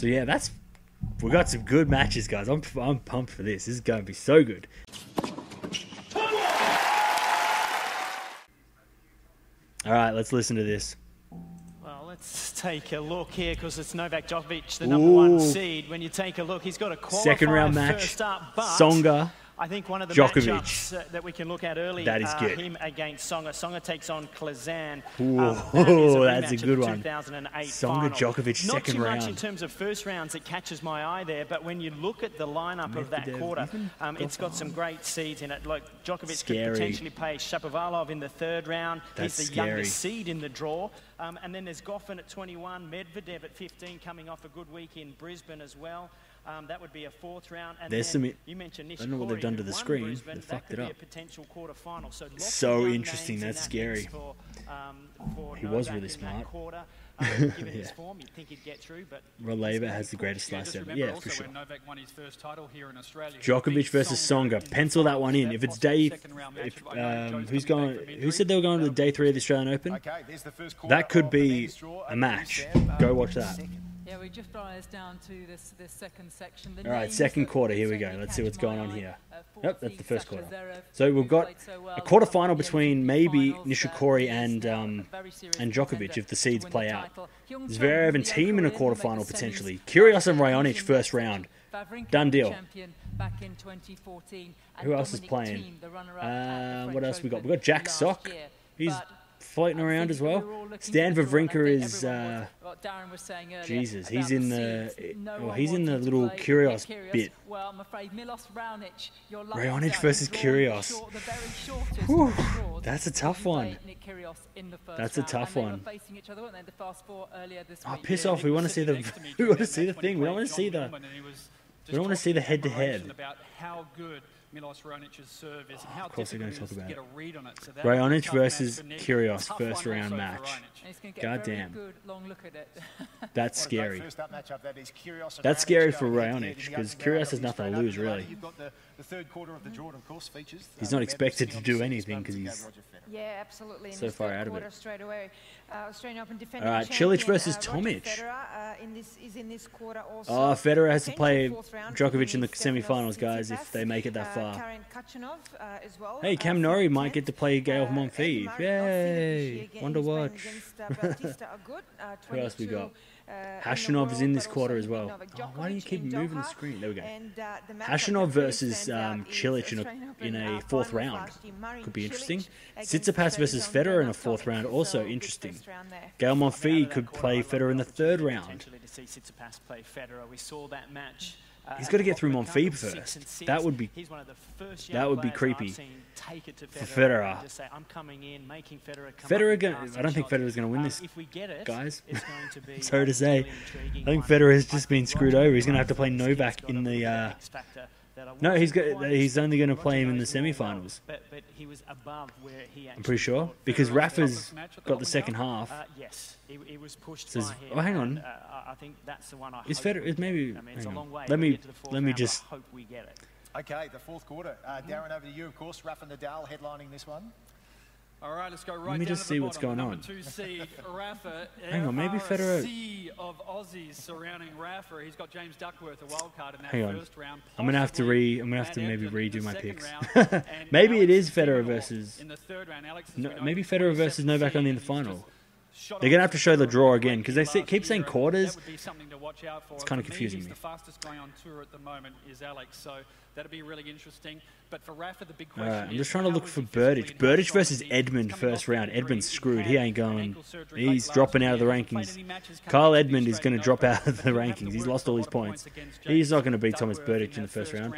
So yeah, that's we got some good matches, guys. I'm I'm pumped for this. This is going to be so good. All right, let's listen to this. Well, let's take a look here because it's Novak Djokovic, the number Ooh. one seed. When you take a look, he's got a second round match. Tsonga I think one of the Djokovic. matchups uh, that we can look at early that is uh, good. him against Tsonga. Tsonga takes on Klizan. Ooh, um, a that's a good one. Tsonga final. Djokovic Not second round. Not too much in terms of first rounds that catches my eye there, but when you look at the lineup Medvedev, of that quarter, um, it's got some great seeds in it. Like Djokovic scary. could potentially play Shapovalov in the third round. That's He's the scary. youngest seed in the draw. Um, and then there's Goffin at 21, Medvedev at 15, coming off a good week in Brisbane as well. Um, that would be a fourth round. And There's some. You mentioned I don't know what they've done to the screen. Brisbane, they fucked it up. So, so interesting. That's scary. For, um, for he Novak was really smart. Um, given yeah. his form, you'd think he'd get through, but Releva has the greatest slice ever. Yeah, for sure. Novak won his first title here in Australia. Djokovic versus Tsonga. Pencil that one in. If it's day, if, um, who's going? Who said they were going to the day three of the Australian Open? That could be a match. Go watch that. Yeah, we just brought down to this, this second section. The All right, second quarter. Here we go. Let's see what's going on here. Yep, that's the first quarter. So we've got a quarter final between maybe Nishikori and um, and Djokovic if the seeds play out. Zverev and Thiem in a quarter final potentially. Kyrgios and Raonic first round. Done deal. Who else is playing? Uh, what else we got? We got Jack Sock. He's floating around as well. Stan Wawrinka is uh, Jesus. Oh, he's in the well, he's in the little Kyrgios bit. Well, I'm afraid Milos Raonic, Raonic versus Kyrgios. That's a tough one. That's a tough one. Oh, piss off! We want to see the we want to see the thing. We don't want to see the we don't want to see the head to head. Milos Raonic's service how of course they're going to talk about it. So Raonic versus Kyrgios, first round match. God damn. That's scary. That's scary for Raonic because Kyrgios has nothing to lose, really. The third quarter of the Jordan, of course, features. Uh, he's not expected to do anything because he's yeah, absolutely. so far out of it. Straight away, uh, Australian Open defender. All right, Cilic uh, versus uh, Tomic. Federer, uh, in this, is in this quarter also. Oh, Federer has to play Djokovic in the semi-finals, guys, if they make it that uh, far. Well. Hey, Cam Norrie might get to play Gael Monfils. Yay! Wonder watch. Who else we got? Khachanov is in this quarter as well. Oh, why do you keep moving the screen? There we go. Khachanov versus um, Cilic in a, in a fourth round. Could be interesting. Tsitsipas versus Federer in a fourth round. Also interesting. Gael Monfils could play Federer in the third round. We saw that match He's got to get through Monfils first. That would be that would be creepy for Federer. Federer, I don't think Federer is going to win this, guys. Sorry to say, I think Federer has just been screwed over. He's going to have to play Novak in the uh, no, he's got, he's only going to play him in the semi-finals. I'm pretty sure because Rafa's got the second half. Yes, he was pushed. Says, oh, hang on. I think that's the one. I is Federer? Maybe. Let me let me just. Okay, the fourth quarter. Uh, Darren, over to you. Of course, Rafa Nadal headlining this one. All right, let's go right Let me just see what's going on. Two seed, Rafa, Hang on, maybe Federer. Sea of Aussies surrounding Rafa. He's got James Duckworth, a wild card in that Hang on. first round. I'm gonna have to re. I'm gonna have to maybe redo my picks. maybe Alex it is Federer versus. In the third round, Alex no, maybe Federer versus Novak only in the final. They're gonna have to show the draw again because they say, keep saying quarters. It's kind of confusing me. The fastest guy on tour at the moment is Alex, so that'd be really interesting. I'm just trying to look for Berdych. Berdych versus Edmund first round. Edmund's screwed. He ain't going. He's dropping out of the rankings. Kyle Edmund is going to drop out of the rankings. He's lost all his points. He's not going to beat Thomas Berdych in the first round.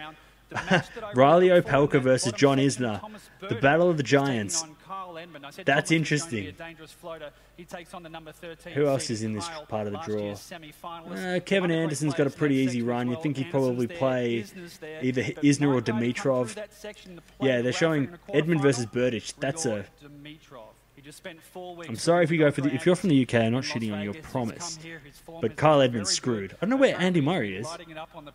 Reilly Opelka versus John Isner. The Battle of the Giants. Edmund. I said that's interesting. Who else is in this part of the draw? Uh, Kevin Anderson's got a pretty easy run. You'd think he'd probably play either Isner or Dimitrov. Yeah, they're showing Edmund versus Berdych. That's a I'm sorry if you go for the. If you're from the UK, I'm not shitting on your promise. But Kyle Edmund's screwed. I don't know where Andy Murray is. I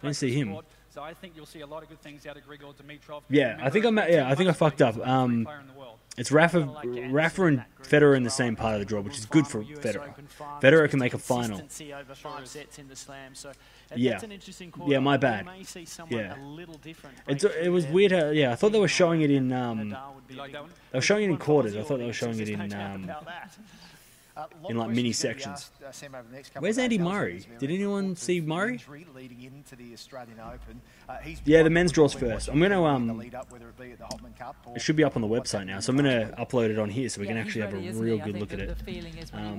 don't see him squad. So I think you'll see a lot of good things out of Grigor Dimitrov. Yeah, I think I'm- yeah, I think I most fucked up. he's the top three Um, player in the world. It's Rafa, Kinda like Anderson Rafa and Federer as in the same part of the draw, which is good for Federer. Federer can make a final. consistency over five sets in the slam. So that- Yeah. that's an interesting quarter. Yeah, my We bad. may see someone Yeah. a little different. It's, it was weird. How, yeah, I thought they were showing it in. Um, Nadal would be You a like big- that one? they were showing it in quarters. I thought they were showing it in. Um, in, like, mini questions to be sections. asked, uh, Sam, over the next couple Where's Andy. Murray? Did anyone see for Murray? into the Open. Uh, he's Yeah, the men's draws first. I'm gonna, um, lead up, whether it be at the Hopman Cup or It should be up on the website now, so I'm gonna upload it on here so we Yeah, can actually have a isn't real good look at it. The feeling is when he Um,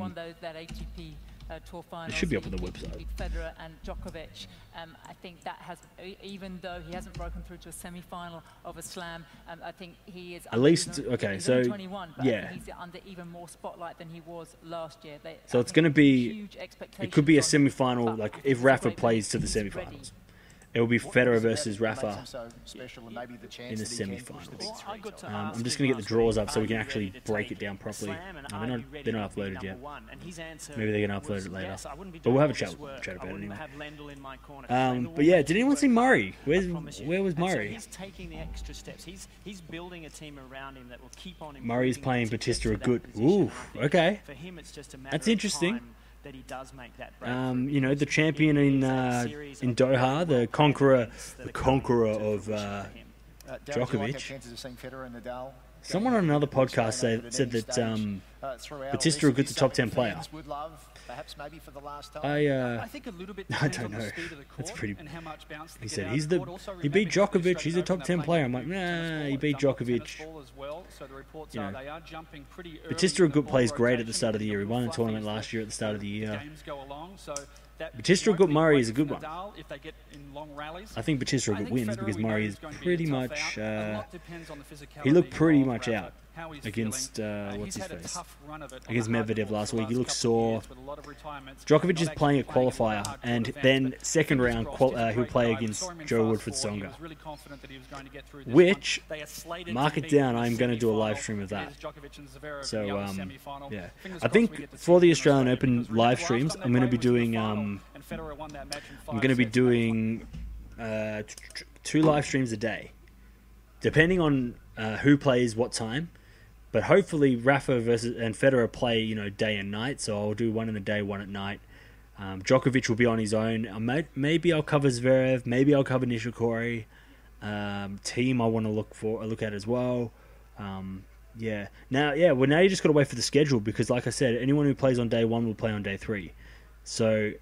won those, that uh, Tour final. should be up on the he, website. Federer and Djokovic. Um, I think that has, even though he hasn't broken through to a semi-final of a Slam, um, I think he is. At least- even- okay, so, only 21, but yeah. he's under even more spotlight than he was last year. They, So I it's gonna be- huge It could be a expectations on him, semi-final, like if Rafa plays to the He's ready. Semi-finals. It will be Federer versus Rafa. him so special and maybe the chance in the that he can push semi-finals. the big Well, three I got to Um, ask I'm just gonna get the last draws up so we can actually break it down properly. slam No, they're not- they're not uploaded yet. one? And his answer Maybe they're gonna upload it later. yes, I wouldn't be But we'll have a all this chat- chat about it anyway. have Lendl in my corner. Um, but yeah, did anyone see Murray? Where's- where was Murray? he's taking the extra steps. He's he's building a team around him that will keep on. Murray's improving playing until Bautista Agut- Ooh, And I think okay. For him, it's just a matter That's interesting. Time that he does make that Um, you know, the champion in needs uh, in Doha, the conqueror, the conqueror of. Uh. Uh, Darren, do you like Djokovic. our chances of seeing Federer and Nadal? Someone on another podcast said- said that, um, Bautista Agut to top 10 player. Perhaps maybe for the last time. I uh, I think a little bit I don't know. speed of the That's pretty- and how much bounce he said he's the. He beat Djokovic. He's a top ten player. I'm like, nah, he beat Djokovic. well. So the reports You are know. they are jumping pretty early Bautista Agut plays great at the start of the year. He won the tournament last year at the start of the year. Games go along, so Bautista Agut Murray is a good one. If they get in long rallies. I think Bautista Agut wins because Murray is is going to be pretty much. Uh, lot depends on the physicality he looked pretty much out against, uh, he's what's his face? tough run of it on Against Medvedev last week. He looked sore. years with a lot of retirements, Djokovic is playing a qualifier, and then second round uh, he'll play against saw him in Jo-Wilfried four. He Tsonga. was really confident that he was going to get through this Which, one. They are slated mark it down, I'm gonna do a live stream of that. is Djokovic and Zverev in So, um, yeah. I think we get to see for the Australian Open live streams, I'm be was in the doing, um, and Federer won that match in I'm going to be doing uh, two live streams a day, depending on uh, who plays what time. But hopefully, Rafa versus and Federer play you know day and night. So I'll do one in the day, one at night. Um, Djokovic will be on his own. May, maybe I'll cover Zverev. Maybe I'll cover Nishikori. Um, team I want to look for look at as well. Um, yeah. Now, yeah. Well, now you just got to wait for the schedule because, like I said, anyone who plays on day one will play on day three. So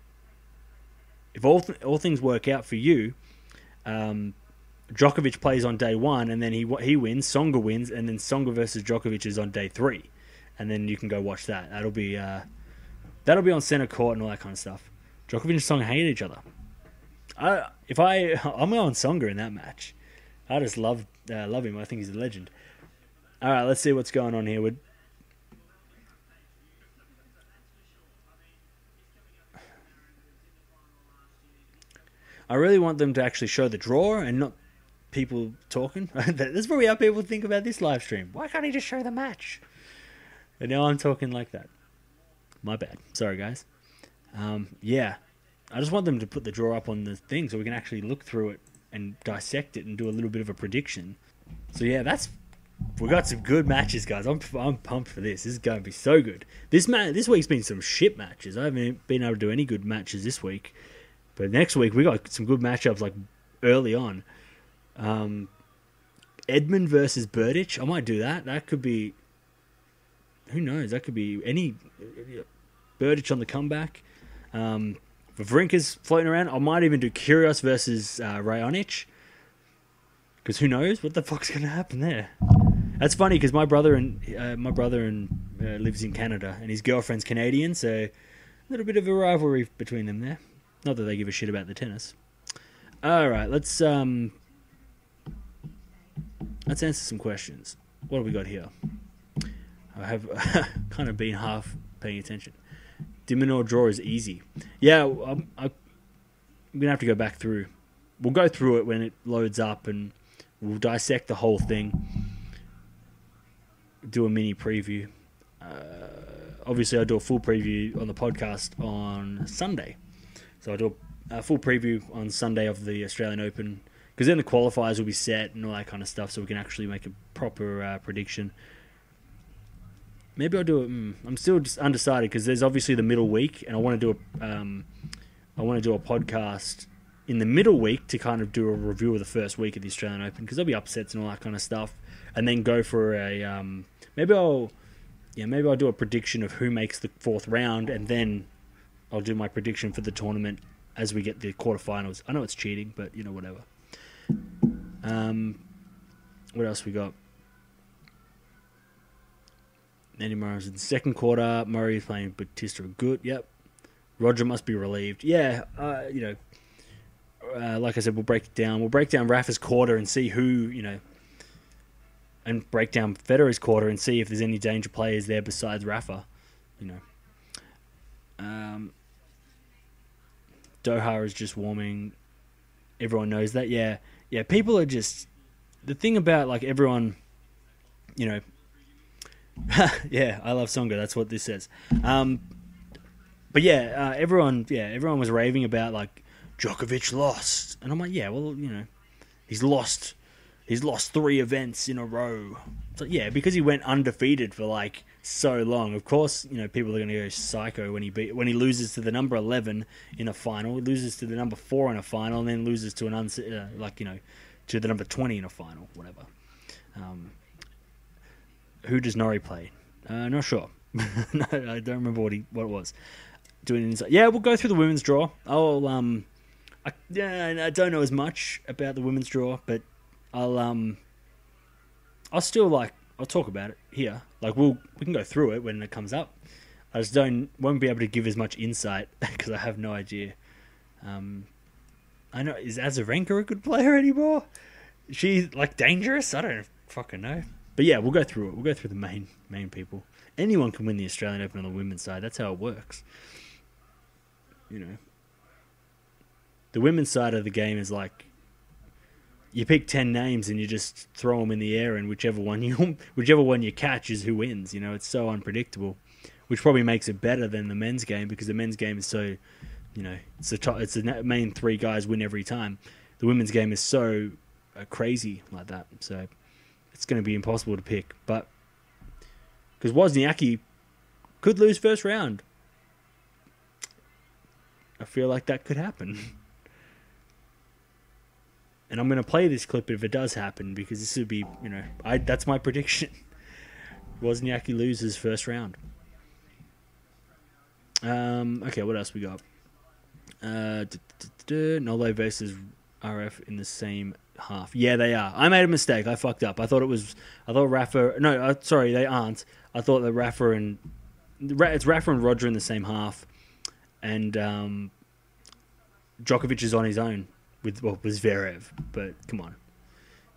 if all th- all things work out for you, um, Djokovic plays on day one, and then he he wins. Tsonga wins, and then Tsonga versus Djokovic is on day three, and then you can go watch that. That'll be uh, that'll be on center court and all that kind of stuff. Djokovic and Tsonga hate each other. I if I I'm on Tsonga in that match. I just love uh, love him. I think he's a legend. All right, let's see what's going on here. With I really want them to actually show the draw and not people talking. That's probably how people think about this live stream. Why can't he just show the match? And now I'm talking like that. My bad. Sorry, guys. Um, yeah, I just want them to put the draw up on the thing so we can actually look through it and dissect it and do a little bit of a prediction. So yeah, that's we got some good matches, guys. I'm I'm pumped for this. This is going to be so good. This ma- this week's been some shit matches. I haven't been able to do any good matches this week. But next week we got some good matchups like early on. Um, Edmund versus Berdych. I might do that. That could be. Who knows? That could be any Berdych on the comeback. Um, Wawrinka's floating around. I might even do Kyrgios versus uh, Raonic. Because who knows what the fuck's going to happen there? That's funny because my brother and uh, my brother and uh, lives in Canada and his girlfriend's Canadian, so a little bit of a rivalry between them there. Not that they give a shit about the tennis. All right, let's um, let's answer some questions. What have we got here? I have kind of been half paying attention. De Minaur draw is easy. Yeah, I'm, I'm gonna have to go back through. We'll go through it when it loads up, and we'll dissect the whole thing. Do a mini preview. Uh, obviously, I'll do a full preview on the podcast on Sunday. So I'll do a full preview on Sunday of the Australian Open because then the qualifiers will be set and all that kind of stuff, so we can actually make a proper uh, prediction. Maybe I'll do it. Mm, I'm still just undecided because there's obviously the middle week, and I want to do a, um, I want to do a podcast in the middle week to kind of do a review of the first week of the Australian Open because there'll be upsets and all that kind of stuff, and then go for a um, maybe I'll yeah maybe I'll do a prediction of who makes the fourth round, and then I'll do my prediction for the tournament as we get the quarterfinals. I know it's cheating, but you know whatever. Um, what else we got? Andy Murray's in the second quarter. Murray playing Bautista Agut. Yep. Roger must be relieved. Yeah, uh, you know, uh, like I said, we'll break it down. We'll break down Rafa's quarter and see who, you know, and break down Federer's quarter and see if there's any danger players there besides Rafa, you know. Um, Doha is just warming. Everyone knows that. Yeah, yeah. People are just the thing about like everyone, you know. yeah, I love Tsonga. That's what this says. Um, but yeah, uh, everyone, yeah, everyone was raving about like Djokovic lost, and I'm like, yeah, well, you know, he's lost, he's lost three events in a row. So yeah, because he went undefeated for like so long. Of course, you know, people are going to go psycho when he beat when he loses to the number eleven in a final, he loses to the number four in a final, and then loses to an uns- uh, like you know, to the number twenty in a final, whatever. Um, who does Norrie play? Uh, not sure. no, I don't remember what he what it was. Doing inside. Yeah, we'll go through the women's draw. I'll um, I, yeah, I don't know as much about the women's draw, but I'll um, I'll still like I'll talk about it here. Like we'll we can go through it when it comes up. I just don't won't be able to give as much insight because I have no idea. Um, I know is Azarenka a good player anymore? Is she like dangerous? I don't fucking know. But yeah, we'll go through it. We'll go through the main main people. Anyone can win the Australian Open on the women's side. That's how it works. You know, the women's side of the game is like you pick ten names and you just throw them in the air, and whichever one you whichever one you catch is who wins. You know, it's so unpredictable, which probably makes it better than the men's game because the men's game is so, you know, it's the top, it's the main three guys win every time. The women's game is so uh, crazy like that, so it's going to be impossible to pick. But because Wozniacki could lose first round, I feel like that could happen. and I'm going to play this clip if it does happen because this would be, you know, I that's my prediction. Wozniacki loses first round. Um, okay, what else we got? Uh, Nolo versus RF in the same half. Yeah, they are. I made a mistake. I fucked up. I thought it was. I thought Rafa. No, uh, sorry, they aren't. I thought that Rafa and it's Rafa and Roger in the same half, and um, Djokovic is on his own with well, with Zverev. But come on,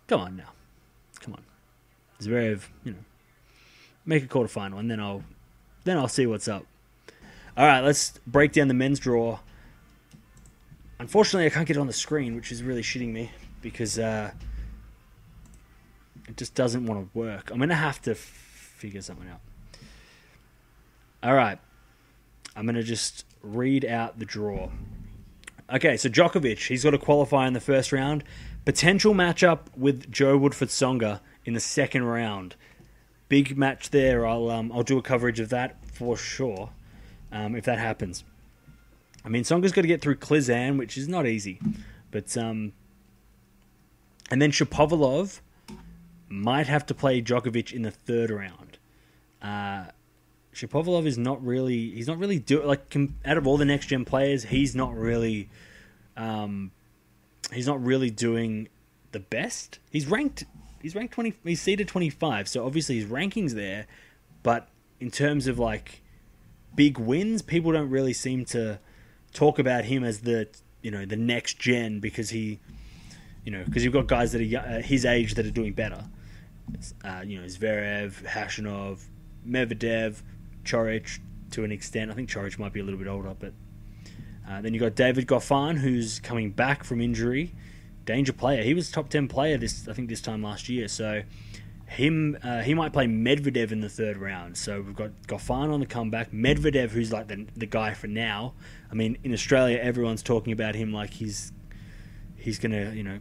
come on now, come on, Zverev. You know, make a quarterfinal, and then I'll then I'll see what's up. All right, let's break down the men's draw. Unfortunately, I can't get it on the screen, which is really shitting me because uh, it just doesn't want to work. I'm to have to figure something out. All right. I'm to just read out the draw. Okay, so Djokovic, he's got to qualify in the first round. Potential matchup with Jo-Wilfried Tsonga in the second round. Big match there. I'll um, I'll do a coverage of that for sure um, if that happens. I mean, Tsonga's got to get through Klizan, which is not easy, but um, and then Shapovalov might have to play Djokovic in the third round. Uh, Shapovalov is not really he's not really do like out of all the next gen players, he's not really um, he's not really doing the best. He's ranked he's ranked twenty he's seeded twenty five, so obviously his rankings there, but in terms of like big wins, people don't really seem to talk about him as the you know the next gen because he you know because you've got guys that are uh, his age that are doing better. Uh, you know, Zverev, Khachanov, Medvedev, Coric to an extent. I think Coric might be a little bit older, but uh, then you got David Goffin who's coming back from injury, danger player. He was top ten player this I think this time last year, so him uh, he might play Medvedev in the third round. So we've got Goffin on the comeback, Medvedev who's like the the guy for now. I mean, in Australia, everyone's talking about him like he's he's gonna you know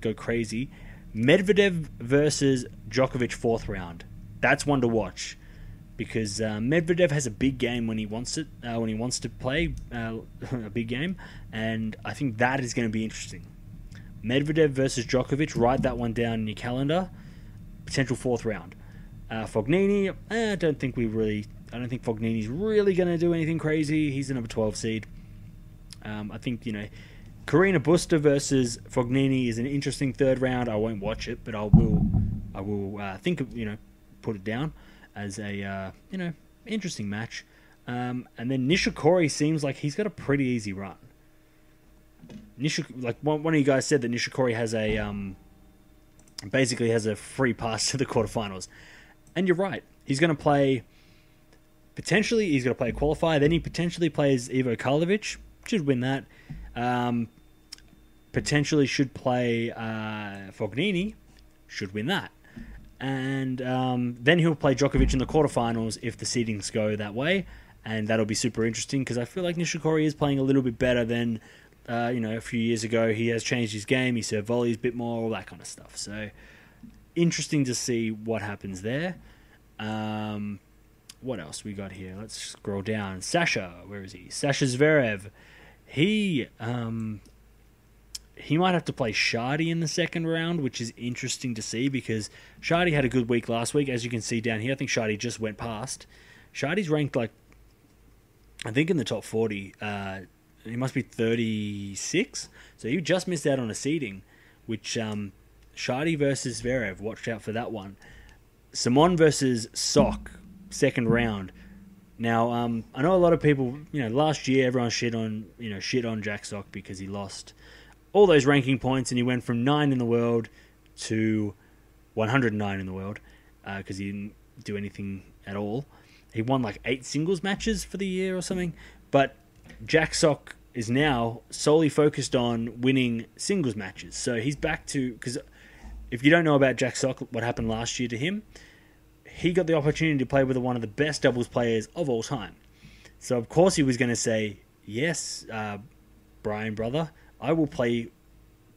go crazy. Medvedev versus Djokovic fourth round. That's one to watch because uh, Medvedev has a big game when he wants it uh, when he wants to play uh, a big game, and I think that is going to be interesting. Medvedev versus Djokovic. Write that one down in your calendar. Potential fourth round. Uh, Fognini. eh, I don't think we really. I don't think Fognini's really going to do anything crazy. He's the number twelve seed. Um, I think you know. Carreño Busta versus Fognini is an interesting third round. I won't watch it, but I will. I will uh, think of you know, put it down as a uh, you know interesting match. Um, and then Nishikori seems like he's got a pretty easy run. Nishik- like one, one of you guys said that Nishikori has a um, basically has a free pass to the quarterfinals, and you're right. He's going to play. Potentially, he's going to play a qualifier. Then he potentially plays Ivo Karlovic. Should win that. Um, potentially should play uh, Fognini. Should win that and um, then he'll play Djokovic in the quarterfinals if the seedings go that way, and that'll be super interesting because I feel like Nishikori is playing a little bit better than uh, you know a few years ago. He has changed his game. He served volleys a bit more, all that kind of stuff. So interesting to see what happens there. Um, what else we got here? Let's scroll down. Sasha, where is he? Sasha Zverev. He um, he might have to play Chardy in the second round, which is interesting to see because Chardy had a good week last week, as you can see down here. I think Chardy just went past. Chardy's ranked like, I think in the top forty. Uh, he must be thirty six, so he just missed out on a seeding, which um, Chardy versus Zverev. Watch out for that one. Simon versus Sock, second round. Now, um, I know a lot of people. You know, last year everyone shit on you know shit on Jack Sock because he lost all those ranking points, and he went from nine in the world to 109 in the world because uh, he didn't do anything at all. He won like eight singles matches for the year or something. But Jack Sock is now solely focused on winning singles matches. So he's back to because if you don't know about Jack Sock, what happened last year to him, he got the opportunity to play with one of the best doubles players of all time. So of course he was going to say yes, uh, Bryan brother. I will play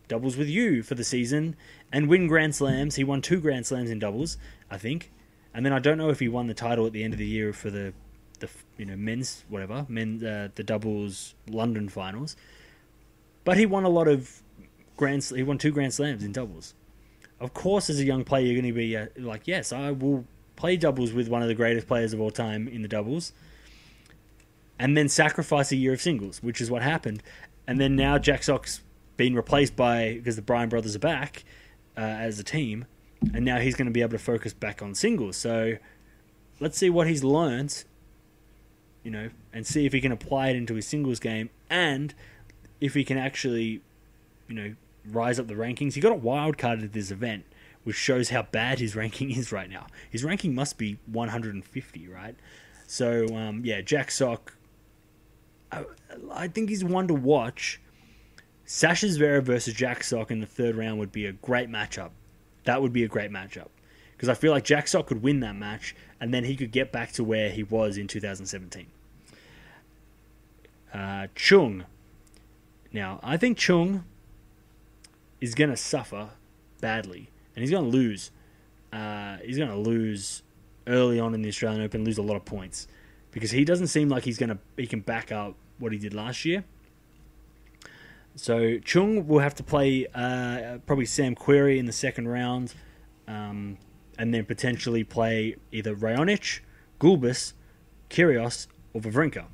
doubles with you for the season and win Grand Slams. He won two Grand Slams in doubles, I think. And then I don't know if he won the title at the end of the year for the, the you know men's whatever men uh, the doubles London finals. But he won a lot of grand. He won two Grand Slams in doubles. Of course, as a young player, you're going to be uh, like, yes, I will play doubles with one of the greatest players of all time in the doubles, and then sacrifice a year of singles, which is what happened. And then now Jack Sock's been replaced by because the Bryan brothers are back uh, as a team, and now he's going to be able to focus back on singles. So let's see what he's learned, you know, and see if he can apply it into his singles game, and if he can actually, you know, rise up the rankings. He got a wild card at this event, which shows how bad his ranking is right now. His ranking must be 150, right? So um, yeah, Jack Sock. I, think he's one to watch Sasha Zverev versus Jack Sock in the third round would be a great matchup. That would be a great matchup because I feel like Jack Sock could win that match and then he could get back to where he was in 2017. Uh, Chung. Now, I think Chung is going to suffer badly and he's going to lose. Uh, he's going to lose early on in the Australian Open, lose a lot of points because he doesn't seem like he's to he can back up what he did last year. So Chung will have to play uh, probably Sam Querrey in the second round, um, and then potentially play either Raonic, Gulbis, Kyrgios, or Wawrinka.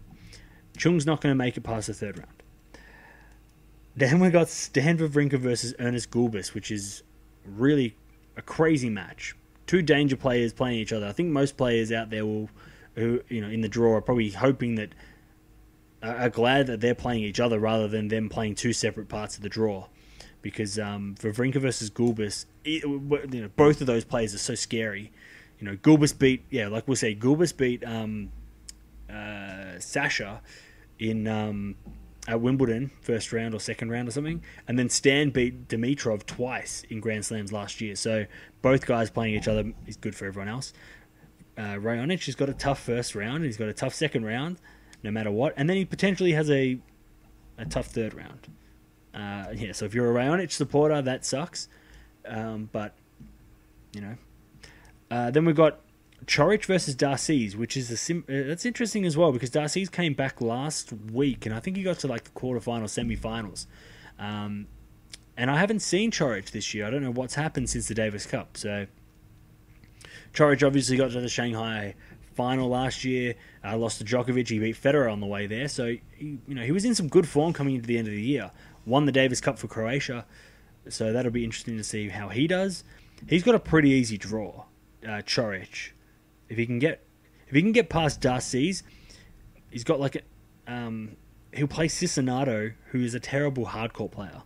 Chung's not going to make it past the third round. Then we got Stan Wawrinka versus Ernest Gulbis, which is really a crazy match. Two danger players playing each other. I think most players out there will, who you know, in the draw are probably hoping that are glad that they're playing each other rather than them playing two separate parts of the draw. Because um, Wawrinka versus Gulbis, you know, both of those players are so scary. You know, Gulbis beat, yeah, like we'll say, Gulbis beat um, uh, Sasha in um, at Wimbledon, first round or second round or something, and then Stan beat Dimitrov twice in Grand Slams last year. So both guys playing each other is good for everyone else. Uh, Raonic has got a tough first round. He's got a tough second round, no matter what, and then he potentially has a a tough third round. Uh, yeah, so if you're a Raonic supporter, that sucks. Um, but you know, uh, then we've got Coric versus Darcis, which is a sim- uh, that's interesting as well because Darcis came back last week, and I think he got to like the quarterfinal, semi-finals. Um, and I haven't seen Coric this year. I don't know what's happened since the Davis Cup. So Coric obviously got to the Shanghai final last year. Uh, lost to Djokovic. He beat Federer on the way there. So he, you know he was in some good form coming into the end of the year. Won the Davis Cup for Croatia. So that'll be interesting to see how he does. He's got a pretty easy draw, uh, Coric. If he can get if he can get past Darcis, he's got like a, um, he'll play Cecchinato, who is a terrible hardcore player.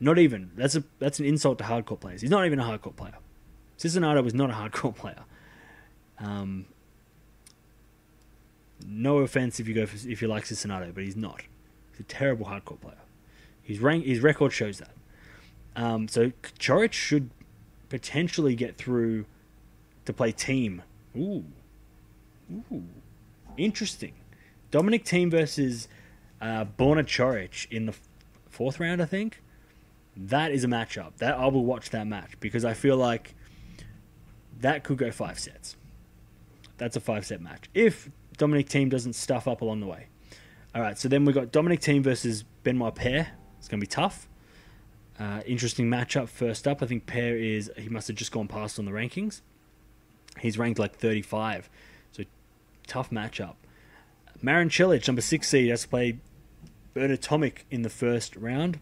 Not even that's a that's an insult to hardcore players. He's not even a hardcore player. Cecchinato was not a hardcore player. Um, no offense if you go for, if you like Cecchinato, but he's not. He's a terrible hardcore player. His rank, his record shows that. Um, so Coric should potentially get through to play Thiem. Ooh, ooh, interesting. Dominic Thiem versus uh, Borna Coric in the fourth round, I think. That is a matchup. That I will watch that match because I feel like that could go five sets. That's a five set match if Dominic Thiem doesn't stuff up along the way. All right, so then we've got Dominic Thiem versus Benoit Paire. It's going to be tough. Uh, interesting matchup first up. I think Paire is, he must have just gone past on the rankings. He's ranked like 35. So tough matchup. Marin Cilic, number six seed, has to play Bernard Tomic in the first round.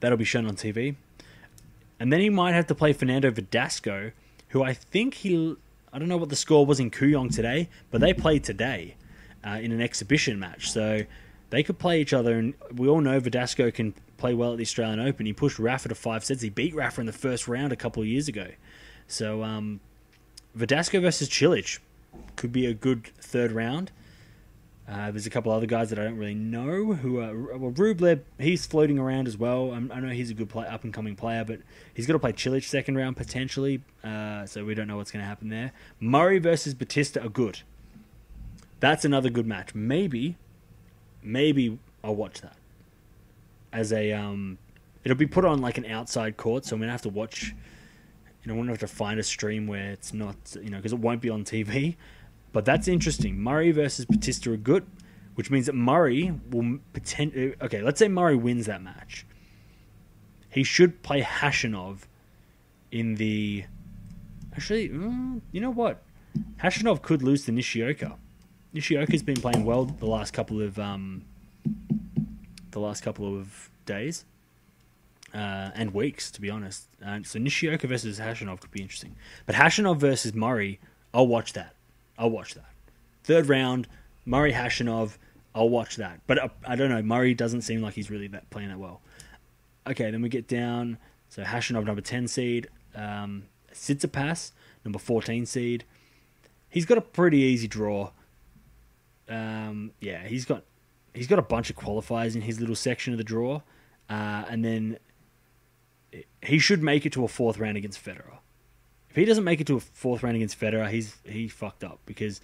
That'll be shown on TV. And then he might have to play Fernando Verdasco, who I think he. I don't know what the score was in Kooyong today, but they played today uh, in an exhibition match. So they could play each other, and we all know Verdasco can play well at the Australian Open. He pushed Rafa to five sets. He beat Rafa in the first round a couple of years ago. So um, versus Cilic could be a good third round. Uh, there's a couple other guys that I don't really know who are well Rublev. He's floating around as well. I'm, i know he's a good play, up and coming player, but he's got to play Cilic second round potentially. Uh, so we don't know what's going to happen there. Murray versus Bautista Agut. That's another good match. Maybe, maybe I'll watch that as a um. It'll be put on like an outside court, so I'm gonna have to watch. You know, I'm gonna have to find a stream where it's not, you know, because it won't be on TV. But that's interesting. Murray versus Bautista Agut, which means that Murray will potentially. Okay, let's say Murray wins that match. He should play Khachanov in the. Actually, mm, you know what? Khachanov could lose to Nishioka. Nishioka's been playing well the last couple of um, the last couple of days uh, and weeks, to be honest. Uh, so Nishioka versus Khachanov could be interesting. But Khachanov versus Murray, I'll watch that. I'll watch that. Third round, Murray Khachanov, I'll watch that. But uh, I don't know. Murray doesn't seem like he's really that, playing that well. Okay, then we get down. So Khachanov, number 10 seed. Um, Tsitsipas, number 14 seed. He's got a pretty easy draw. Um, yeah, he's got he's got a bunch of qualifiers in his little section of the draw, uh, and then he should make it to a fourth round against Federer. If he doesn't make it to a fourth round against Federer, he's he fucked up because,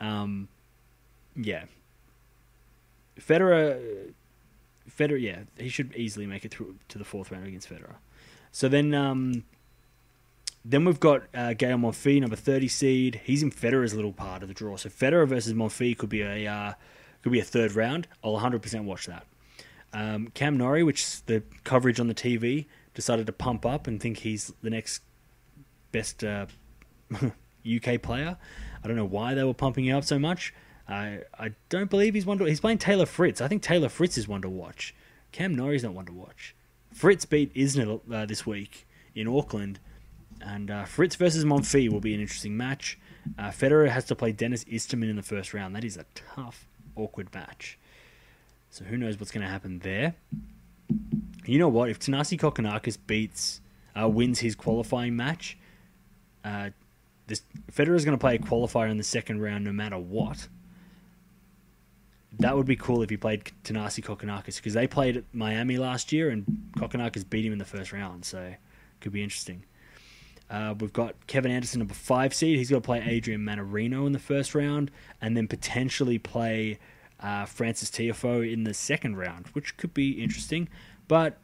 um, yeah, Federer, Federer, yeah, he should easily make it through to the fourth round against Federer. So then, um, then we've got uh, Gael Monfils, number thirty seed. He's in Federer's little part of the draw. So Federer versus Monfils could be a uh, could be a third round. I'll 100% watch that. Um, Cam Norrie, which the coverage on the TV decided to pump up and think he's the next best uh, UK player. I don't know why they were pumping him up so much. I I don't believe he's one to. He's playing Taylor Fritz. I think Taylor Fritz is one to watch. Cam Norrie's not one to watch. Fritz beat Isner uh, this week in Auckland, and uh, Fritz versus Monfils will be an interesting match. Uh, Federer has to play Dennis Istomin in the first round. That is a tough, awkward match. So who knows what's going to happen there? You know what? If Thanasi Kokkinakis beats, uh, wins his qualifying match, uh, this Federer is going to play a qualifier in the second round no matter what. that would be cool if he played Thanasi Kokkinakis because they played at Miami last year and Kokkinakis beat him in the first round, so could be interesting. Uh, we've got Kevin Anderson, number five seed. He's going to play Adrian Mannarino in the first round, and then potentially play uh, Francis Tiafoe in the second round, which could be interesting. But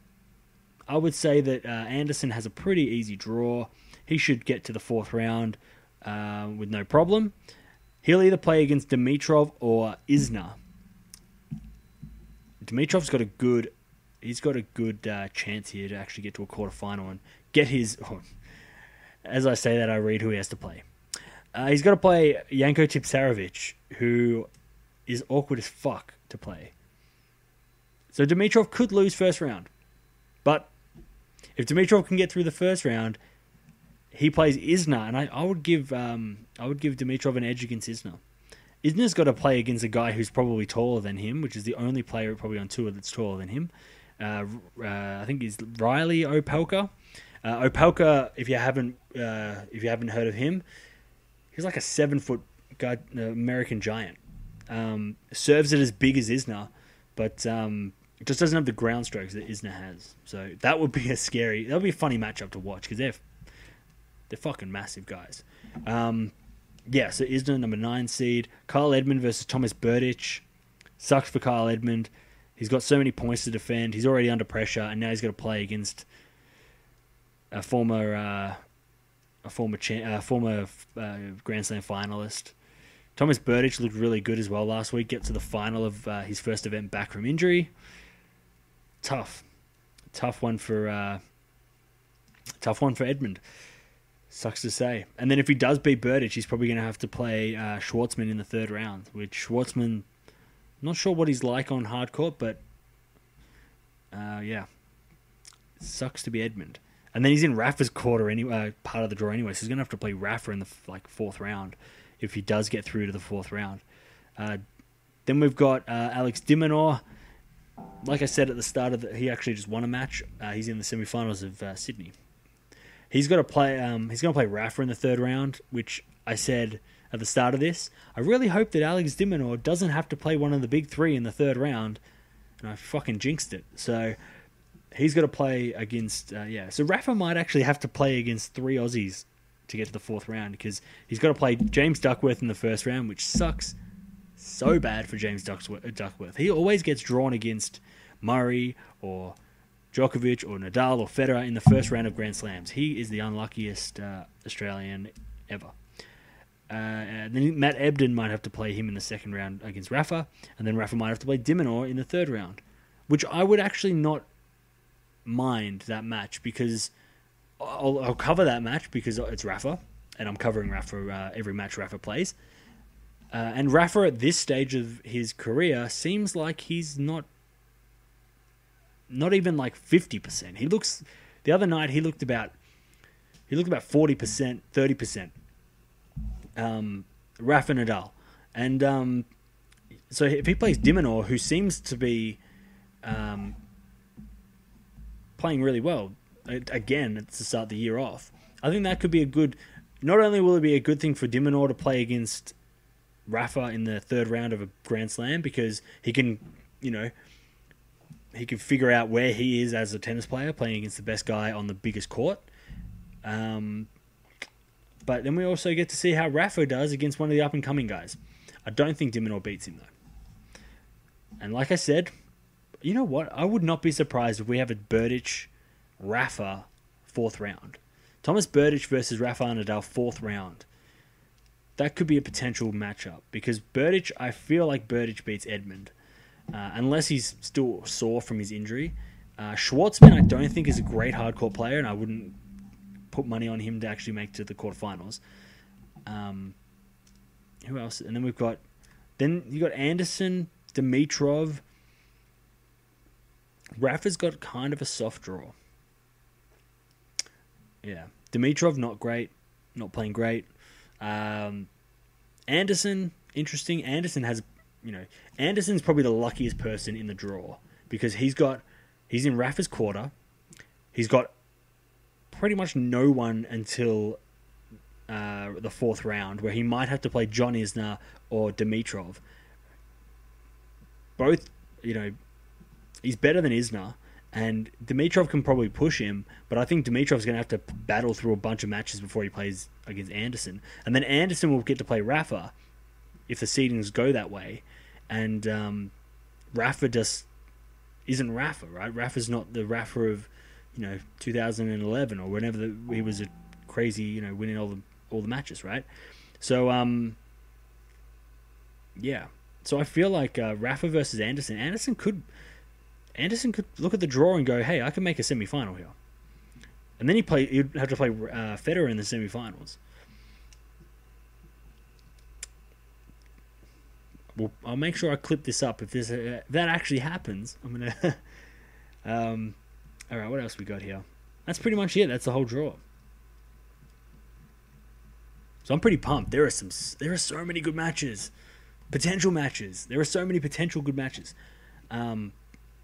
I would say that uh, Anderson has a pretty easy draw. He should get to the fourth round uh, with no problem. He'll either play against Dimitrov or Isner. Dimitrov's got a good, he's got a good uh, chance here to actually get to a quarterfinal and get his. as I say that, I read who he has to play. Uh, he's got to play Janko Tipsarevic, who is awkward as fuck to play. So Dimitrov could lose first round, but if Dimitrov can get through the first round, he plays Isner, and I, I would give um, I would give Dimitrov an edge against Isner. Isner's got to play against a guy who's probably taller than him, which is the only player probably on tour that's taller than him. Uh, uh, I think he's Reilly Opelka. Uh, Opelka, if you haven't uh, if you haven't heard of him, he's like a seven foot guy, uh, American giant. Um, serves it as big as Isner, but um, just doesn't have the ground strokes that Isner has. So that would be a scary, that would be a funny matchup to watch because they're they're fucking massive guys. Um, yeah, so Isner number nine seed, Kyle Edmund versus Thomas Berdych. Sucks for Kyle Edmund. He's got so many points to defend. He's already under pressure, and now he's got to play against a former uh, a former cha- uh, former uh, Grand Slam finalist. Thomas Berdych looked really good as well last week. Get to the final of uh, his first event back from injury. Tough, tough one for uh, tough one for Edmund. Sucks to say. And then if he does beat Berdych, he's probably going to have to play uh, Schwartzman in the third round. Which Schwartzman, not sure what he's like on hard court, but uh, yeah, sucks to be Edmund. And then he's in Rafa's quarter anyway, uh, part of the draw anyway. So he's going to have to play Rafa in the like fourth round if he does get through to the fourth round. Uh, then we've got uh, Alex de Minaur. Like I said at the start of the, he actually just won a match. Uh, he's in the semifinals of uh, Sydney. He's got to play. Um, he's going to play Rafa in the third round, which I said at the start of this. I really hope that Alex de Minaur doesn't have to play one of the big three in the third round, and I fucking jinxed it. So he's got to play against. Uh, yeah, so Rafa might actually have to play against three Aussies to get to the fourth round because he's got to play James Duckworth in the first round, which sucks so bad for James Duckworth. He always gets drawn against Murray or Djokovic or Nadal or Federer in the first round of Grand Slams. He is the unluckiest uh, Australian ever. Uh, then Matt Ebden might have to play him in the second round against Rafa, and then Rafa might have to play de Minaur in the third round, which I would actually not mind that match because I'll, I'll cover that match because it's Rafa, and I'm covering Rafa uh, every match Rafa plays. Uh, and Rafa at this stage of his career seems like he's not not even like 50%. He looks the other night he looked about he looked about 40%, 30%. Um Rafa Nadal. And um so if he plays de Minaur who seems to be um playing really well again to start the year off. I think that could be a good not only will it be a good thing for de Minaur to play against Rafa in the third round of a Grand Slam because he can, you know, he can figure out where he is as a tennis player playing against the best guy on the biggest court. Um, but then we also get to see how Rafa does against one of the up and coming guys. I don't think de Minaur beats him though. And like I said, you know what? I would not be surprised if we have a Berdych Rafa fourth round. Thomas Berdych versus Rafa Nadal fourth round that could be a potential matchup because Berdych, I feel like Berdych beats Edmund, uh, unless he's still sore from his injury. Uh, Schwartzman, I don't think is a great hardcore player, and I wouldn't put money on him to actually make to the quarterfinals. Um, who else? And then we've got, then you got Anderson, Dimitrov. Rafa's got kind of a soft draw. Yeah, Dimitrov not great, not playing great. Um, Anderson, interesting. Anderson has, you know, Anderson's probably the luckiest person in the draw because he's got, he's in Rafa's quarter. He's got pretty much no one until uh, the fourth round, where he might have to play John Isner or Dimitrov. both, you know, he's better than Isner, and Dimitrov can probably push him, but I think Dimitrov's going to have to battle through a bunch of matches before he plays against Anderson, and then Anderson will get to play Rafa if the seedings go that way, and um, Rafa just isn't Rafa, right? Rafa's not the Rafa of you know 2011 or whenever the, he was a crazy, you know, winning all the all the matches, right? So um, yeah. So I feel like uh, Rafa versus Anderson. Anderson could Anderson could look at the draw and go, "Hey, I can make a semi final here." And then he play. He'd have to play uh, Federer in the semi-finals. Well, I'll make sure I clip this up if this uh, that actually happens. I'm gonna. um, all right, what else we got here? That's pretty much it. That's the whole draw. So I'm pretty pumped. There are some. There are so many good matches, potential matches. There are so many potential good matches. Um,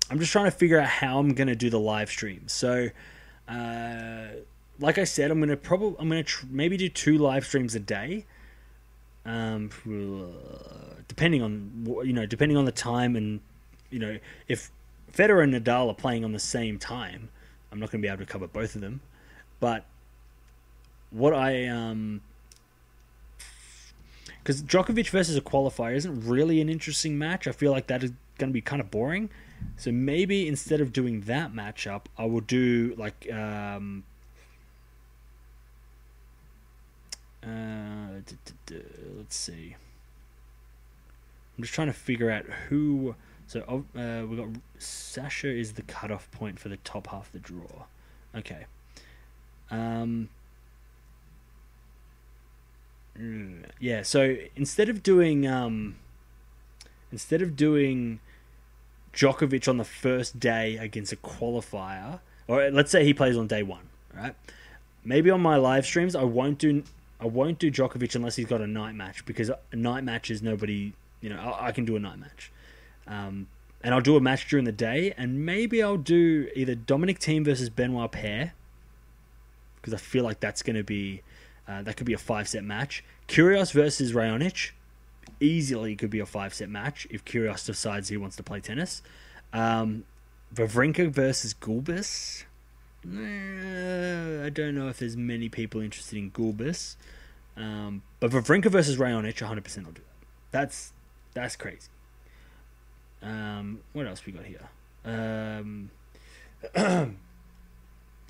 I'm just trying to figure out how I'm gonna do the live stream. So, uh, like I said, I'm gonna probably I'm gonna tr- maybe do two live streams a day. Um, depending on you know, depending on the time and you know, if Federer and Nadal are playing on the same time, I'm not gonna be able to cover both of them. But what I um because Djokovic versus a qualifier isn't really an interesting match. I feel like that is going to be kind of boring. So maybe instead of doing that matchup, I will do like um, uh, let's see. I'm just trying to figure out who. So uh, we got Sasha is the cutoff point for the top half of the draw. Okay. Um, Mm, yeah, so instead of doing um, instead of doing Djokovic on the first day against a qualifier, or let's say he plays on day one, right? Maybe on my live streams I won't do I won't do Djokovic unless he's got a night match because a night match is nobody you know I, I can do a night match, um, and I'll do a match during the day, and maybe I'll do either Dominic Thiem versus Benoit Paire because I feel like that's going to be uh, that could be a five set match. Kyrgios versus Raonic easily could be a five set match if Kyrgios decides he wants to play tennis. Um, Wawrinka versus Gulbis. I don't know if there's many people interested in Gulbis. Um, but Wawrinka versus Raonic, 100% I'll do that. That's that's crazy. Um, what else we got here? Um,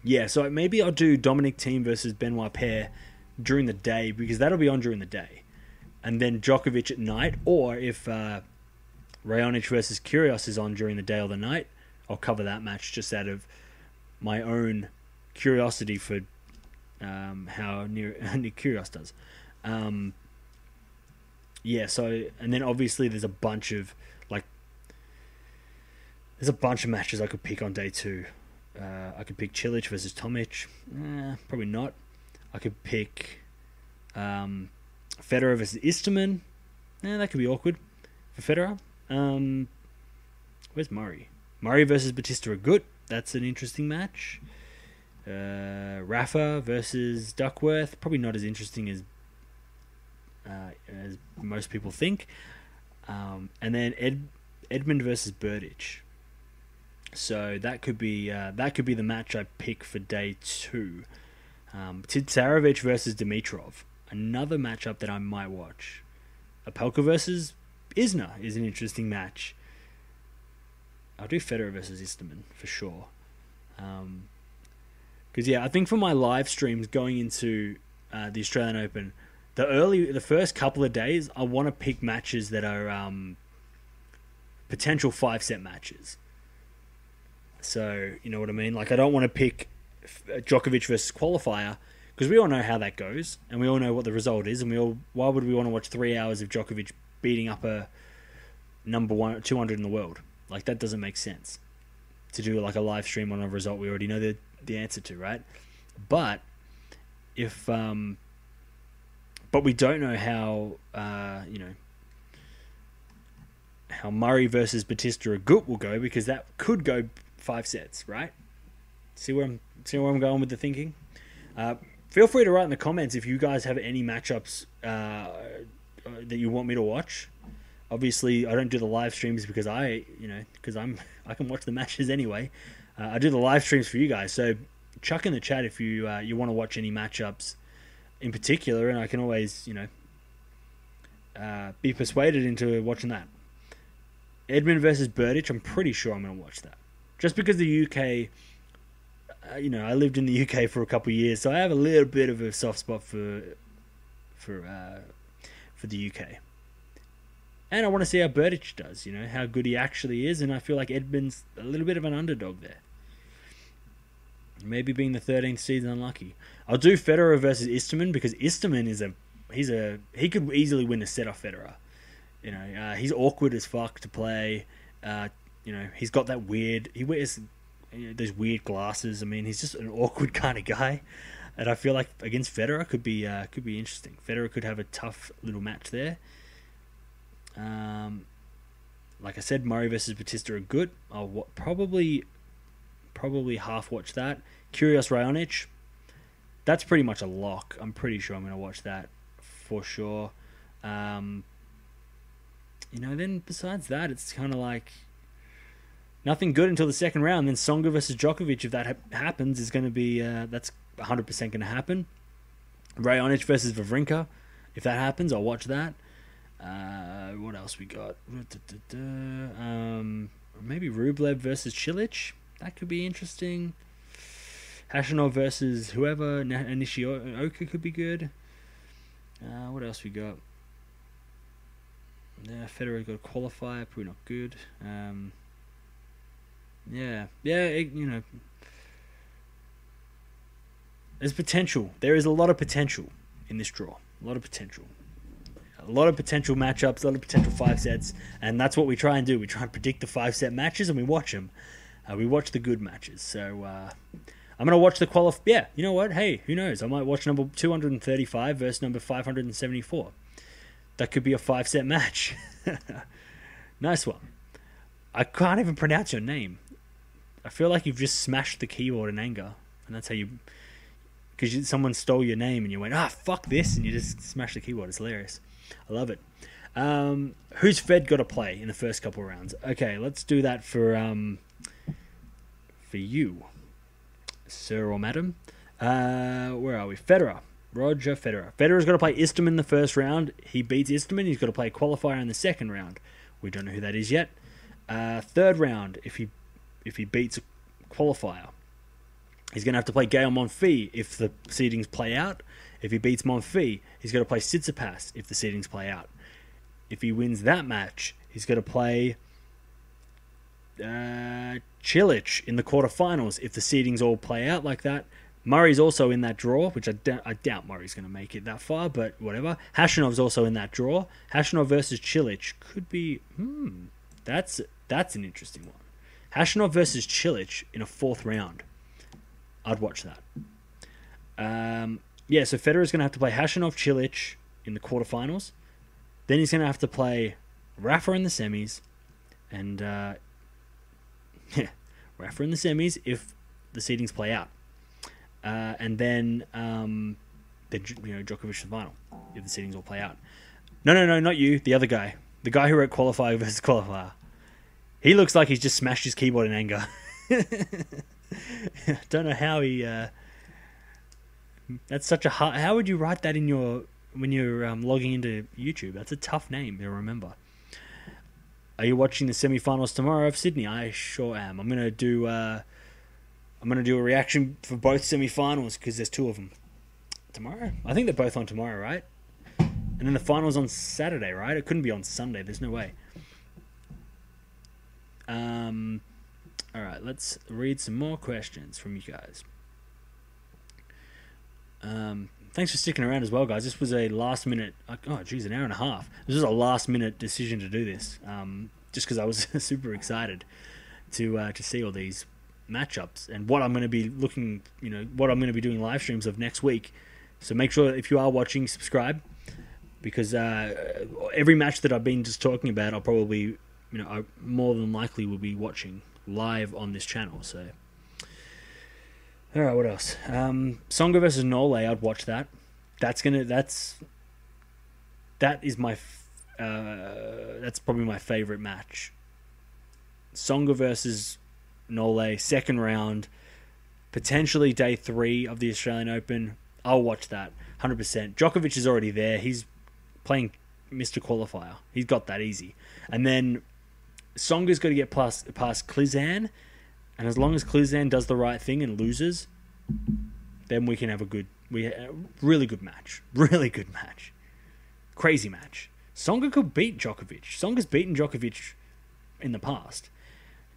yeah, so maybe I'll do Dominic Thiem versus Benoit Paire during the day because that'll be on during the day, and then Djokovic at night. Or if uh, Raonic versus Kyrgios is on during the day or the night, I'll cover that match just out of my own curiosity for um, how near Kyrgios does. Um, yeah, so and then obviously there's a bunch of like there's a bunch of matches I could pick on day two. Uh, I could pick Cilic versus Tomic. Eh, probably not. I could pick um, Federer versus Istomin. Eh, that could be awkward for Federer. Um, where's Murray? Murray versus Bautista Agut. That's an interesting match. Uh, Rafa versus Duckworth. Probably not as interesting as uh, as most people think. Um, and then Ed, Edmund versus Berdych. So that could be uh, that could be the match I pick for day two. Um, versus Dimitrov, another matchup that I might watch. Opelka versus Isner is an interesting match. I'll do Federer versus Istomin for sure. Because um, yeah, I think for my live streams going into uh, the Australian Open, the early the first couple of days, I want to pick matches that are um, potential five set matches. So you know what I mean. Like I don't want to pick Djokovic versus qualifier because we all know how that goes, and we all know what the result is, and we all why would we want to watch three hours of Djokovic beating up a number one two hundred in the world? Like that doesn't make sense to do like a live stream on a result we already know the the answer to, right? But if um, but we don't know how uh, you know how Murray versus Bautista Agut will go because that could go five sets, right? See where I'm see where I'm going with the thinking. Uh, feel free to write in the comments if you guys have any matchups uh, that you want me to watch. Obviously, I don't do the live streams because I, you know, because I'm I can watch the matches anyway. Uh, I do the live streams for you guys, so chuck in the chat if you uh, you want to watch any matchups in particular, and I can always, you know, uh, be persuaded into watching that. Edmund versus Berdych, I'm pretty sure I'm going to watch that. Just because the UK, uh, you know, I lived in the UK for a couple of years, so I have a little bit of a soft spot for for uh, for the UK. And I want to see how Berdych does, you know, how good he actually is, and I feel like Edmund's a little bit of an underdog there. Maybe being the 13th seed is unlucky. I'll do Federer versus Istomin because Istomin is a he's a he could easily win a set off Federer. You know, uh, he's awkward as fuck to play. Uh, you know, he's got that weird. He wears you know, those weird glasses. I mean, he's just an awkward kind of guy. And I feel like against Federer could be uh, could be interesting. Federer could have a tough little match there. Um, like I said, Murray versus Bautista are good. I'll wa- probably probably half watch that. Kyrgios Raonic, that's pretty much a lock. I'm pretty sure I'm going to watch that for sure. Um, you know, then besides that, it's kind of like nothing good until the second round. Then Tsonga versus Djokovic, if that ha- happens, is going to be uh, that's 100% going to happen. Raonic versus Wawrinka, if that happens, I'll watch that. Uh, else we got? Um, maybe Rublev versus Cilic. That could be interesting. Khachanov versus whoever. Na- Nishioka could be good. Uh, what else we got? Yeah, Federer got a qualifier, probably not good. Um, yeah, yeah, it, you know, there's potential. There is a lot of potential in this draw. A lot of potential. A lot of potential matchups, a lot of potential five sets, and that's what we try and do. We try and predict the five set matches, and we watch them. Uh, we watch the good matches. So uh, I'm gonna watch the qualif. Yeah, you know what? Hey, who knows? I might watch number 235 versus number 574. That could be a five set match. nice one. I can't even pronounce your name. I feel like you've just smashed the keyboard in anger, and that's how you. Because someone stole your name and you went, ah, fuck this, and you just smashed the keyboard. It's hilarious. I love it. Um, who's Fed got to play in the first couple rounds? Okay, let's do that for um, for you, sir or madam. Uh, where are we? Federer. Roger Federer. Federer's got to play Istomin in the first round. He beats Istomin. He's got to play a qualifier in the second round. We don't know who that is yet. Uh, third round, if he if he beats a qualifier, he's going to have to play Gael Monfils if the seedings play out. If he beats Monfils, he's got to play Tsitsipas if the seedings play out. If he wins that match, he's got to play uh, Cilic in the quarterfinals if the seedings all play out like that. Murray's also in that draw, which I, d- I doubt Murray's going to make it that far, but whatever. Khachanov's also in that draw. Khachanov versus Cilic could be. Hmm, that's that's an interesting one. Khachanov versus Cilic in a fourth round. I'd watch that. Um, yeah, so Federer's going to have to play Khachanov Cilic in the quarterfinals. Then he's going to have to play Rafa in the semis, and uh, yeah, Rafa in the semis if the seedings play out, uh, and then um, you know Djokovic the final if the seedings all play out. No, no, no, not you. The other guy, the guy who wrote qualifier versus qualifier. He looks like he's just smashed his keyboard in anger. Don't know how he. Uh, that's such a hard. How would you write that in your when you're um, logging into YouTube? That's a tough name to remember. Are you watching the semi-finals tomorrow of Sydney? I sure am. I'm gonna do. Uh, I'm gonna do a reaction for both semi-finals because there's two of them tomorrow. I think they're both on tomorrow, right? And then the finals on Saturday, right? It couldn't be on Sunday. There's no way. Um, all right, let's read some more questions from you guys. Um, thanks for sticking around as well, guys. This was a last minute. Oh, geez, an hour and a half. This was a last minute decision to do this, um, just because I was super excited to uh, to see all these matchups and what I'm going to be looking. You know, what I'm going to be doing live streams of next week. So make sure if you are watching, subscribe because uh, every match that I've been just talking about, I'll probably, you know, I more than likely will be watching live on this channel. So, all right, what else? Um, Tsonga versus Nole, I'd watch that. That's gonna. That's that is my uh, that's probably my favorite match. Tsonga versus Nole, second round, potentially day three of the Australian Open. I'll watch that 100%. Djokovic is already there. He's playing Mr. Qualifier. He's got that easy. And then Tsonga's got to get past, past Klizan. And as long as Klizan does the right thing and loses, then we can have a good, we really good match. Really good match. Crazy match. Tsonga could beat Djokovic. Tsonga's beaten Djokovic in the past.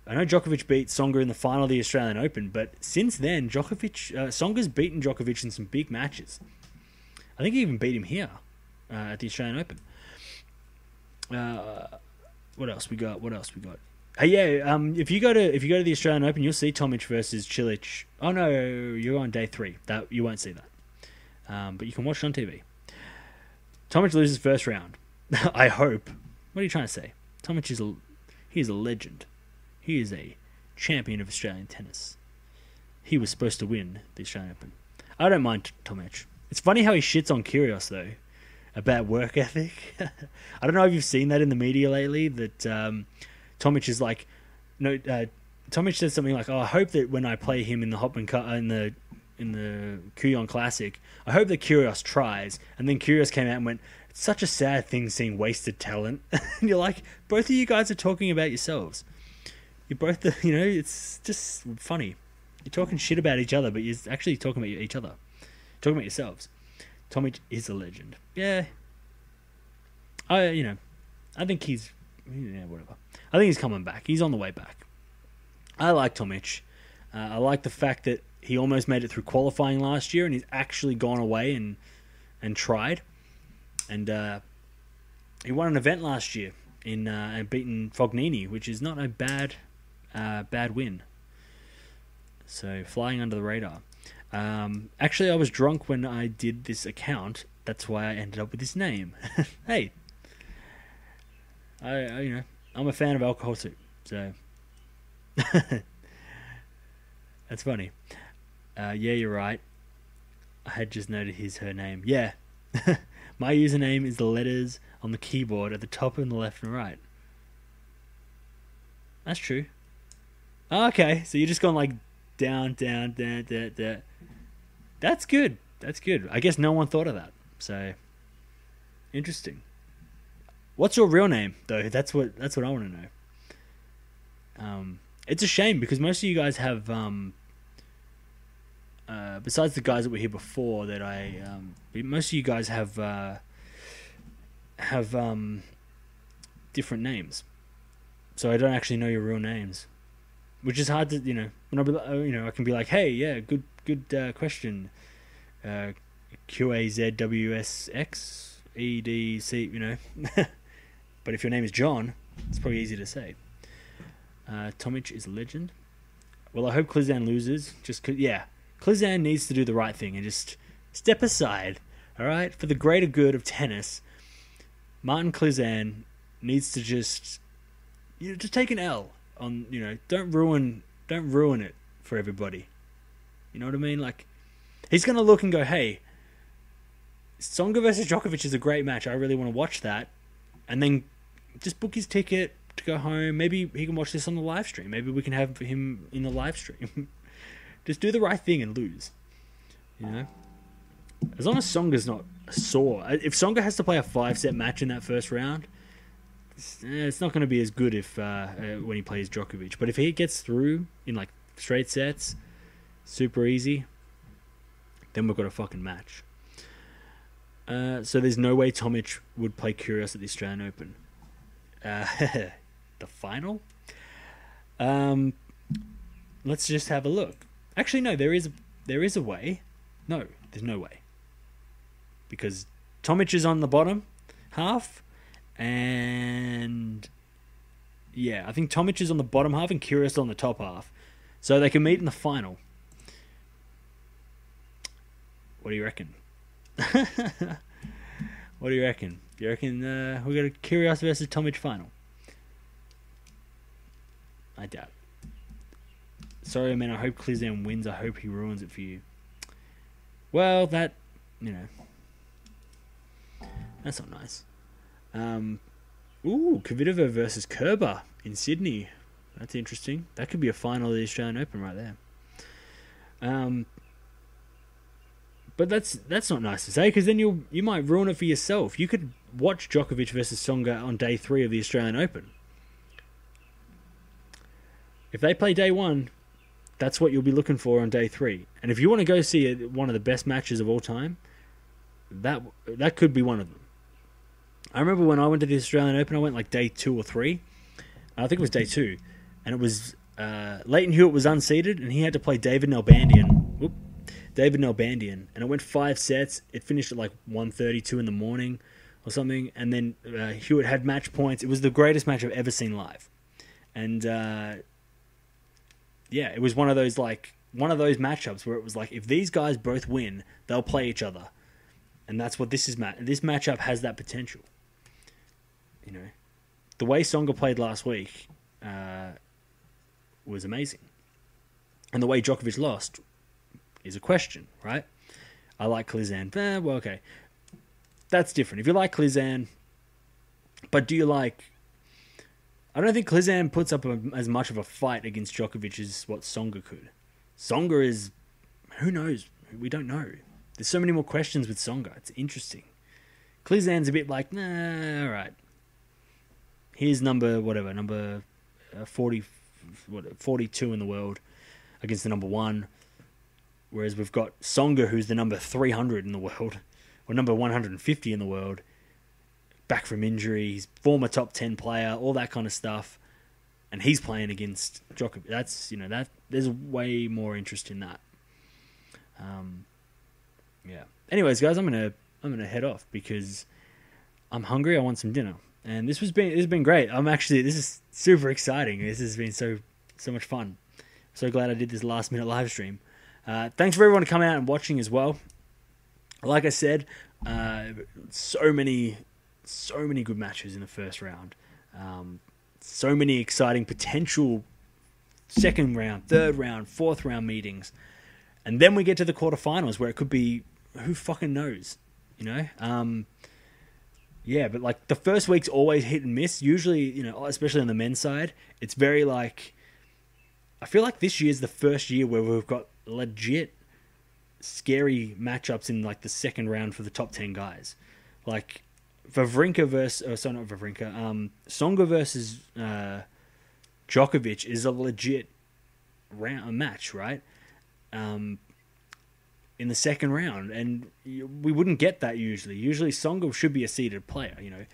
I know Djokovic beat Tsonga in the final of the Australian Open, but since then, Djokovic, uh, Tsonga's beaten Djokovic in some big matches. I think he even beat him here uh, at the Australian Open. Uh, what else we got? What else we got? Hey, yeah. Um, if you go to if you go to the Australian Open, you'll see Tomic versus Cilic. Oh no, you're on day three. That you won't see that, um, but you can watch it on TV. Tomic loses first round. I hope. What are you trying to say? Tomic is a he is a legend. He is a champion of Australian tennis. He was supposed to win the Australian Open. I don't mind Tomic. It's funny how he shits on Kyrgios though about work ethic. I don't know if you've seen that in the media lately. That um, Tomic is like, no, uh, Tomic said something like, "Oh, I hope that when I play him in the Hopman Cup in the in the Kooyong Classic, I hope that Kyrgios tries." And then Kyrgios came out and went, "It's such a sad thing seeing wasted talent." and you're like, both of you guys are talking about yourselves. You're both, the, you know, it's just funny. You're talking shit about each other, but you're actually talking about each other, talking about yourselves. Tomic is a legend. Yeah. I you know, I think he's yeah whatever. I think he's coming back. He's on the way back. I like Tomic. Uh, I like the fact that he almost made it through qualifying last year, and he's actually gone away and and tried, and uh, he won an event last year in uh, and beaten Fognini, which is not a bad uh, bad win. So flying under the radar. Um, actually, I was drunk when I did this account. That's why I ended up with this name. hey, I, I, you know I'm a fan of alcohol too, so that's funny. Uh, yeah, you're right. I had just noted his her name. Yeah, my username is the letters on the keyboard at the top and the left and right. That's true. Okay, so you're just going like down, down, down, down, down. That's good. That's good. I guess no one thought of that. So interesting. What's your real name though? That's what that's what I want to know. Um, it's a shame because most of you guys have um, uh, besides the guys that were here before that I um, most of you guys have uh, have um, different names. So I don't actually know your real names. Which is hard to, you know, when I be, you know, I can be like, "Hey, yeah, good good uh, question." Uh Q A Z W S X E D C, you know. but if your name is John, it's probably easy to say. Uh, Tomic is a legend. Well, I hope Klizan loses. Just yeah, Klizan needs to do the right thing and just step aside. All right, for the greater good of tennis, Martin Klizan needs to just you know just take an L on you know don't ruin don't ruin it for everybody. You know what I mean? Like he's gonna look and go, hey, Tsonga versus Djokovic is a great match. I really want to watch that, and then just book his ticket to go home. Maybe he can watch this on the live stream. Maybe we can have him in the live stream. just do the right thing and lose. You know, as long as Tsonga's not sore. If Tsonga has to play a five set match in that first round, it's, eh, not going to be as good if uh, uh, when he plays Djokovic. But if he gets through in like straight sets, super easy, then we've got a fucking match. Uh, so there's no way Tomic would play Kyrgios at the Australian Open. The final? Um, let's just have a look. Actually, no, there is there is a way. No, there's no way because Tomic is on the bottom half, and yeah, I think Tomic is on the bottom half and Kyrgios on the top half, so they can meet in the final. What do you reckon? what do you reckon? You reckon uh, we got a Kyrgios versus Tomic final? I doubt. Sorry, man. I hope Klizan wins. I hope he ruins it for you. Well, that you know, that's not nice. Um, Ooh, Kvitova versus Kerber in Sydney. That's interesting. That could be a final of the Australian Open right there. Um, but that's that's not nice to say because then you you might ruin it for yourself. You could watch Djokovic versus Tsonga on day three of the Australian Open. If they play day one, that's what you'll be looking for on day three. And if you want to go see one of the best matches of all time, that that could be one of them. I remember when I went to the Australian Open, I went like day two or three. I think it was day two, and it was uh, Lleyton Hewitt was unseated, and he had to play David Nalbandian. David Nalbandian, and it went five sets. It finished at like 1.32 in the morning or something, and then uh, Hewitt had match points. It was the greatest match I've ever seen live, and uh, yeah, it was one of those like one of those matchups where it was like if these guys both win, they'll play each other, and that's what this is. Ma- this matchup has that potential. You know, the way Tsonga played last week uh, was amazing, and the way Djokovic lost is a question, right? I like Klizan. Eh, well, okay, that's different. If you like Klizan, but do you like? I don't think Klizan puts up a, as much of a fight against Djokovic as what Tsonga could. Tsonga is, who knows? We don't know. There's so many more questions with Tsonga. It's interesting. Klizan's a bit like, nah, all right. Here's number whatever, number uh, 40, what, 42 in the world against the number one. Whereas we've got Tsonga, who's the number 300 in the world, or number 150 in the world, back from injury, he's former top 10 player, all that kind of stuff. And he's playing against Djokovic. That's, you know, that there's way more interest in that. Um, yeah. Anyways, guys, I'm going to I'm going to head off because I'm hungry. I want some dinner. And this was been this has been great. I'm actually this is super exciting. This has been so so much fun. So glad I did this last minute live stream. Uh, thanks for everyone coming out and watching as well. Like I said, uh, so many, so many good matches in the first round. Um, so many exciting potential second round, third round, fourth round meetings, and then we get to the quarterfinals where it could be who fucking knows, you know. Um, yeah, but like the first week's always hit and miss. Usually, you know, especially on the men's side, it's very like. I feel like this year's the first year where we've got legit scary matchups in like the second round for the top 10 guys. Like Wawrinka versus, oh, sorry, not Wawrinka, um, Tsonga versus uh, Djokovic is a legit round, a match, right? Um, in the second round, and we wouldn't get that usually. Usually, Tsonga should be a seeded player, you know.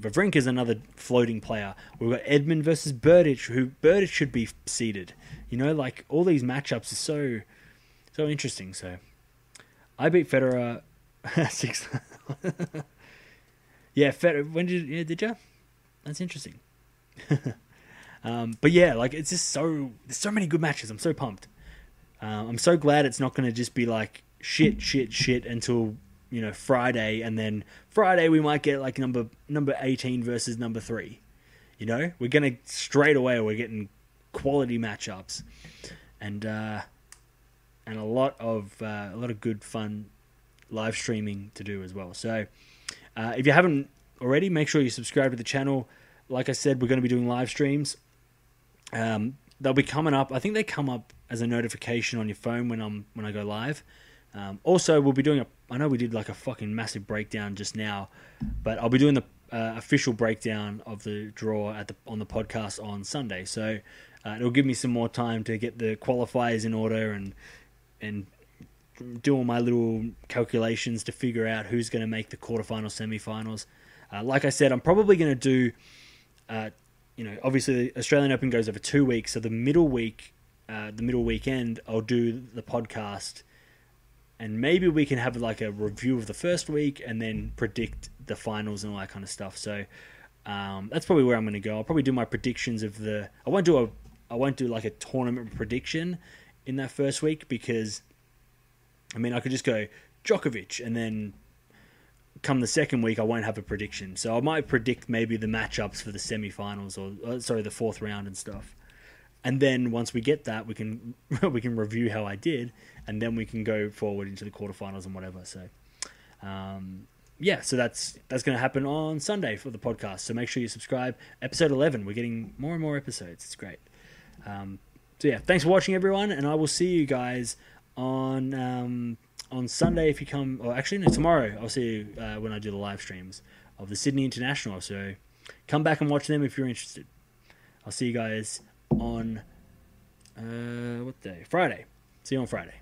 Wawrinka is another floating player. We've got Edmund versus Berdych, who Berdych should be seeded. You know, like all these matchups are so so interesting. So I beat Federer six. yeah, Federer. When did yeah, did you? That's interesting. um, but yeah, like it's just so there's so many good matches. I'm so pumped. Um, I'm so glad it's not going to just be like shit, shit, shit until you know Friday, and then Friday we might get like number number 18 versus number three. You know, we're gonna straight away we're getting quality matchups, and uh, and a lot of uh, a lot of good fun live streaming to do as well. So uh, if you haven't already, make sure you subscribe to the channel. Like I said, we're going to be doing live streams. Um, they'll be coming up. I think they come up as a notification on your phone when I'm when I go live. Um, also, we'll be doing a. I know we did like a fucking massive breakdown just now, but I'll be doing the uh, official breakdown of the draw at the on the podcast on Sunday. So uh, it'll give me some more time to get the qualifiers in order and and do all my little calculations to figure out who's going to make the quarterfinals, semifinals. Uh, like I said, I'm probably going to do. Uh, you know, obviously the Australian Open goes over two weeks, so the middle week, uh, the middle weekend, I'll do the podcast and maybe we can have like a review of the first week and then predict the finals and all that kind of stuff. So um, that's probably where I'm going to go. I'll probably do my predictions of the. I won't do a. I won't do like a tournament prediction in that first week because, I mean, I could just go Djokovic and then come the second week I won't have a prediction. So I might predict maybe the matchups for the semifinals or uh, sorry the fourth round and stuff. And then once we get that, we can we can review how I did, and then we can go forward into the quarterfinals and whatever. So, um, yeah, so that's that's going to happen on Sunday for the podcast. So make sure you subscribe. Episode eleven, we're getting more and more episodes. It's great. Um, so yeah, thanks for watching, everyone, and I will see you guys on um, on Sunday if you come. Or actually, no, tomorrow I'll see you uh, when I do the live streams of the Sydney International. So come back and watch them if you're interested. I'll see you guys on uh, what day? Friday. See you on Friday.